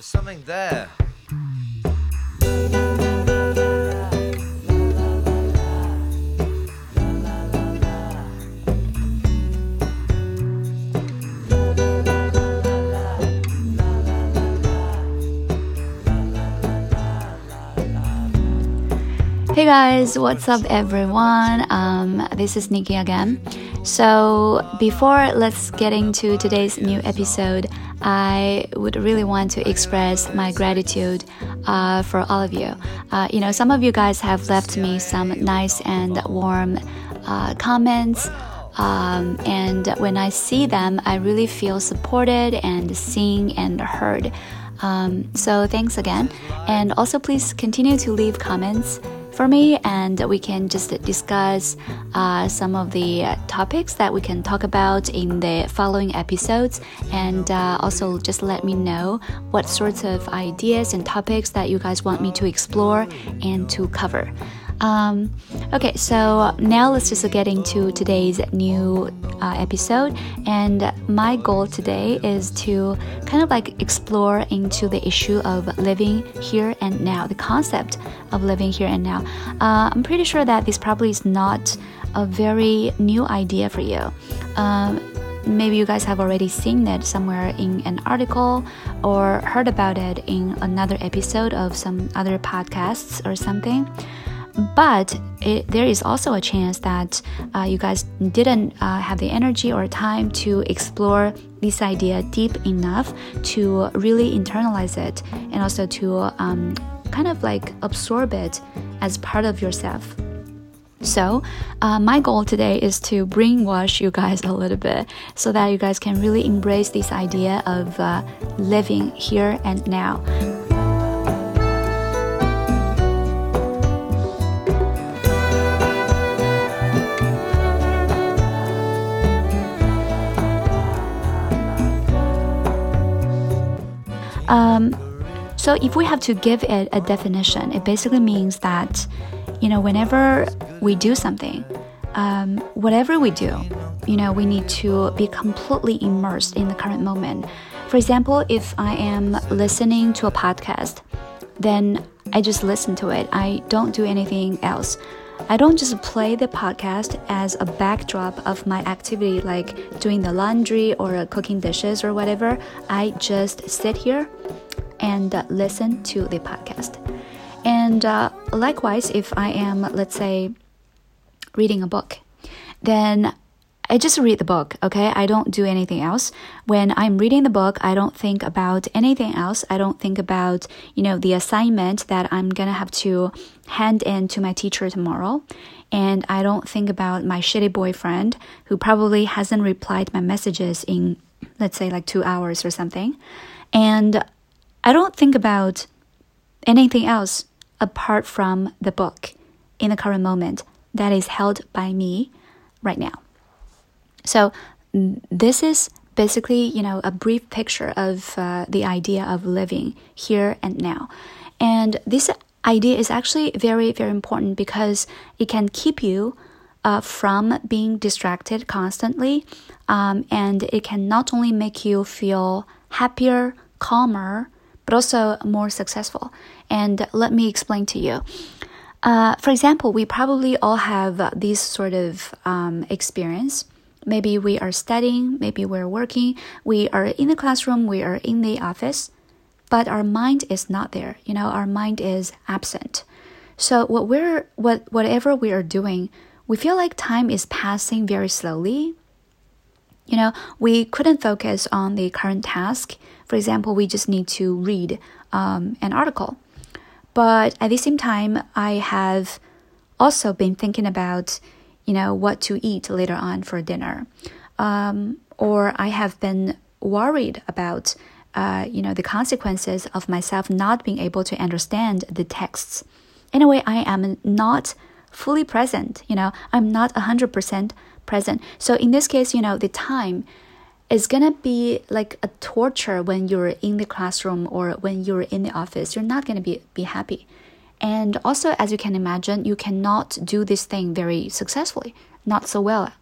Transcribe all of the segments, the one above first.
There's something there. Hey guys, what's up everyone? Um, this is Nikki again. So, before let's get into today's new episode, I would really want to express my gratitude uh, for all of you. Uh, you know, some of you guys have left me some nice and warm uh, comments. Um, and when I see them, I really feel supported and seen and heard. Um, so thanks again. And also, please continue to leave comments for me, and we can just discuss uh, some of the topics that we can talk about in the following episodes. And uh, also, just let me know what sorts of ideas and topics that you guys want me to explore and to cover. Um, okay, so now let's just get into today's new uh, episode. And my goal today is to kind of like explore into the issue of living here and now, the concept of living here and now. Uh, I'm pretty sure that this probably is not a very new idea for you. Um, maybe you guys have already seen it somewhere in an article or heard about it in another episode of some other podcasts or something but it, there is also a chance that uh, you guys didn't uh, have the energy or time to explore this idea deep enough to really internalize it and also to um, kind of like absorb it as part of yourself. So, uh, my goal today is to brainwash you guys a little bit so that you guys can really embrace this idea of uh, living here and now. Um, so if we have to give it a definition, it basically means that, you know, whenever we do something, um, whatever we do, you know, we need to be completely immersed in the current moment. For example, if I am listening to a podcast, then I just listen to it. I don't do anything else. I don't just play the podcast as a backdrop of my activity, like doing the laundry or cooking dishes or whatever. I just sit here and listen to the podcast. And uh, likewise, if I am, let's say, reading a book, then I just read the book, okay? I don't do anything else. When I'm reading the book, I don't think about anything else. I don't think about, you know, the assignment that I'm gonna have to hand in to my teacher tomorrow. And I don't think about my shitty boyfriend who probably hasn't replied my messages in, let's say, like two hours or something. And I don't think about anything else apart from the book in the current moment that is held by me right now. So this is basically, you know, a brief picture of uh, the idea of living here and now. And this idea is actually very, very important because it can keep you uh, from being distracted constantly. Um, and it can not only make you feel happier, calmer, but also more successful. And let me explain to you. Uh, for example, we probably all have this sort of um, experience Maybe we are studying, maybe we're working, we are in the classroom, we are in the office, but our mind is not there. You know, our mind is absent. So what we're what whatever we are doing, we feel like time is passing very slowly. You know, we couldn't focus on the current task. For example, we just need to read um, an article. But at the same time, I have also been thinking about you know, what to eat later on for dinner. Um, or I have been worried about, uh, you know, the consequences of myself not being able to understand the texts. In a way, I am not fully present, you know, I'm not 100% present. So in this case, you know, the time is gonna be like a torture when you're in the classroom or when you're in the office. You're not gonna be, be happy. And also, as you can imagine, you cannot do this thing very successfully, not so well,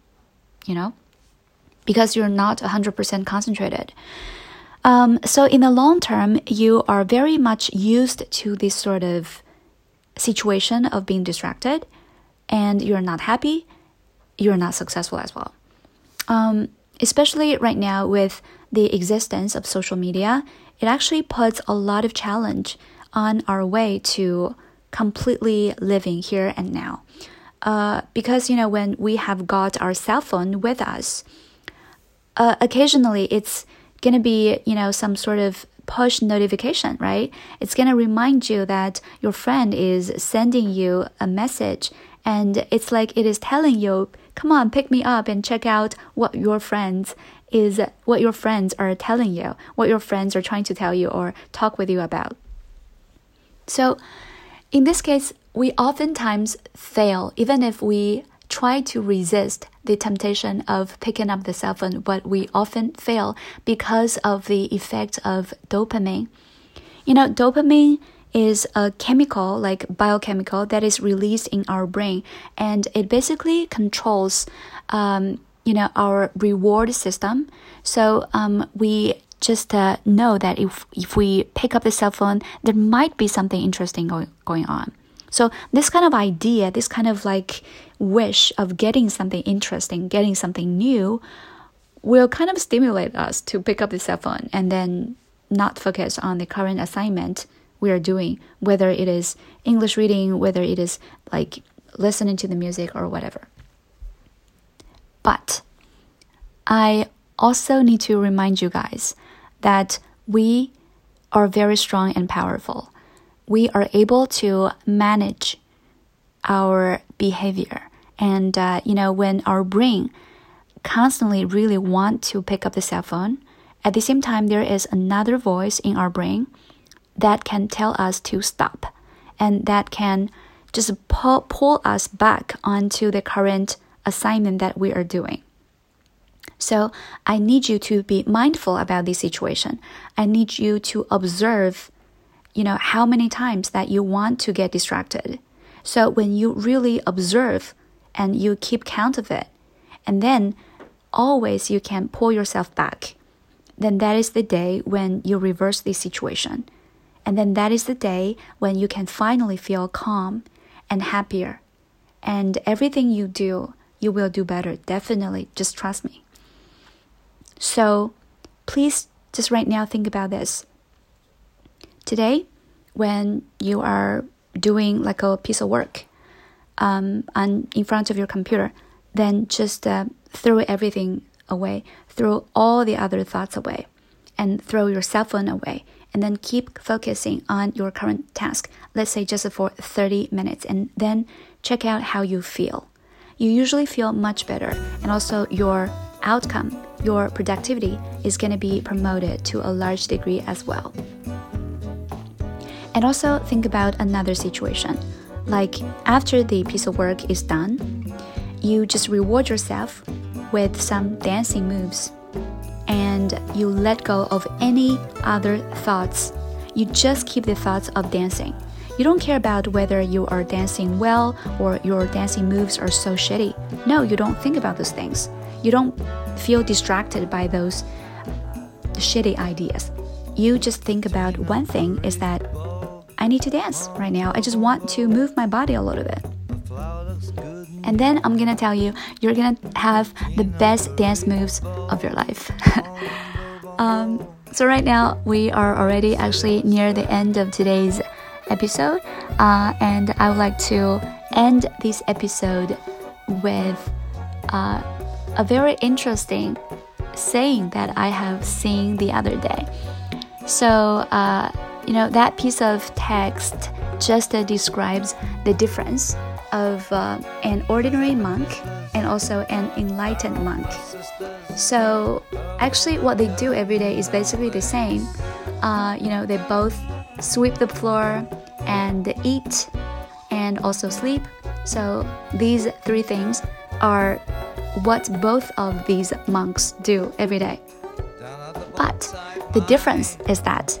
you know, because you're not 100% concentrated. Um, so in the long term, you are very much used to this sort of situation of being distracted, and you're not happy, you're not successful as well. Um, especially right now with the existence of social media, it actually puts a lot of challenge on our way to completely living here and now. Uh, because you know when we have got our cell phone with us, uh, occasionally it's gonna be you know some sort of push notification, right? It's gonna remind you that your friend is sending you a message, and it's like it is telling you, "Come on, pick me up and check out what your friends is what your friends are telling you, what your friends are trying to tell you or talk with you about." So, in this case, we oftentimes fail, even if we try to resist the temptation of picking up the cell phone, but we often fail because of the effect of dopamine. You know, dopamine is a chemical, like biochemical, that is released in our brain, and it basically controls, um, you know, our reward system. So um, we just uh, know that if if we pick up the cell phone, there might be something interesting going going on. So this kind of idea, this kind of like wish of getting something interesting, getting something new, will kind of stimulate us to pick up the cell phone and then not focus on the current assignment we are doing, whether it is English reading, whether it is like listening to the music or whatever. But I also need to remind you guys that we are very strong and powerful we are able to manage our behavior. And, uh, you know, when our brain constantly really want to pick up the cell phone, at the same time, there is another voice in our brain that can tell us to stop and that can just pull, pull us back onto the current assignment that we are doing. So I need you to be mindful about this situation. I need you to observe you know, how many times that you want to get distracted. So when you really observe and you keep count of it, and then always you can pull yourself back, then that is the day when you reverse the situation. And then that is the day when you can finally feel calm and happier. And everything you do, you will do better. Definitely. Just trust me. So please just right now think about this. Today, when you are doing like a piece of work um, on, in front of your computer, then just uh, throw everything away, throw all the other thoughts away, and throw your cell phone away, and then keep focusing on your current task, let's say just for 30 minutes, and then check out how you feel. You usually feel much better, and also your outcome, your productivity is going to be promoted to a large degree as well. And also think about another situation. Like after the piece of work is done, you just reward yourself with some dancing moves and you let go of any other thoughts. You just keep the thoughts of dancing. You don't care about whether you are dancing well or your dancing moves are so shitty. No, you don't think about those things. You don't feel distracted by those shitty ideas. You just think about one thing is that I need to dance right now. I just want to move my body a little bit. And then I'm gonna tell you, you're gonna have the best dance moves of your life. um, so, right now, we are already actually near the end of today's episode, uh, and I would like to end this episode with uh, a very interesting saying that I have seen the other day. So, uh, you know, that piece of text just uh, describes the difference of uh, an ordinary monk and also an enlightened monk. So, actually, what they do every day is basically the same. Uh, you know, they both sweep the floor and eat and also sleep. So, these three things are what both of these monks do every day. But the difference is that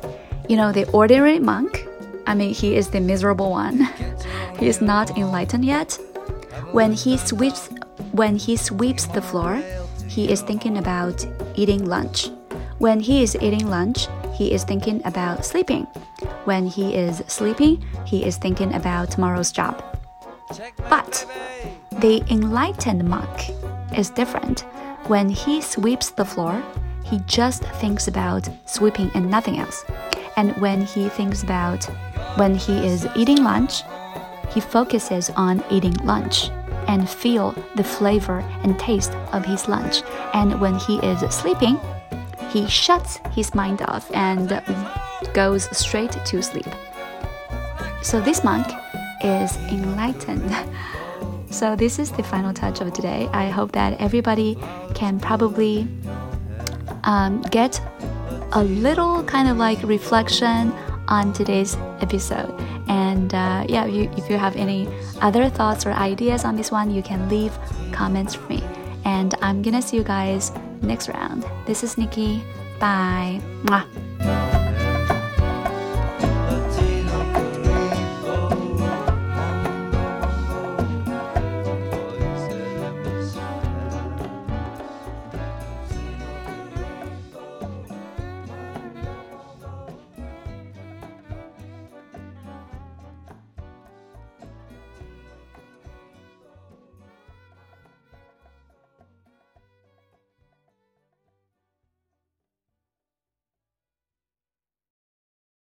you know, the ordinary monk, I mean, he is the miserable one. he is not enlightened yet. When he sweeps when he sweeps the floor, he is thinking about eating lunch. When he is eating lunch, he is thinking about sleeping. When he is sleeping, he is thinking about tomorrow's job. But the enlightened monk is different. When he sweeps the floor, he just thinks about sweeping and nothing else. And when he thinks about when he is eating lunch, he focuses on eating lunch and feel the flavor and taste of his lunch. And when he is sleeping, he shuts his mind off and goes straight to sleep. So this monk is enlightened. so this is the final touch of today. I hope that everybody can probably um, get a little kind of like reflection on today's episode. And uh, yeah, you, if you have any other thoughts or ideas on this one, you can leave comments for me. And I'm gonna see you guys next round. This is Nikki. Bye. Mwah.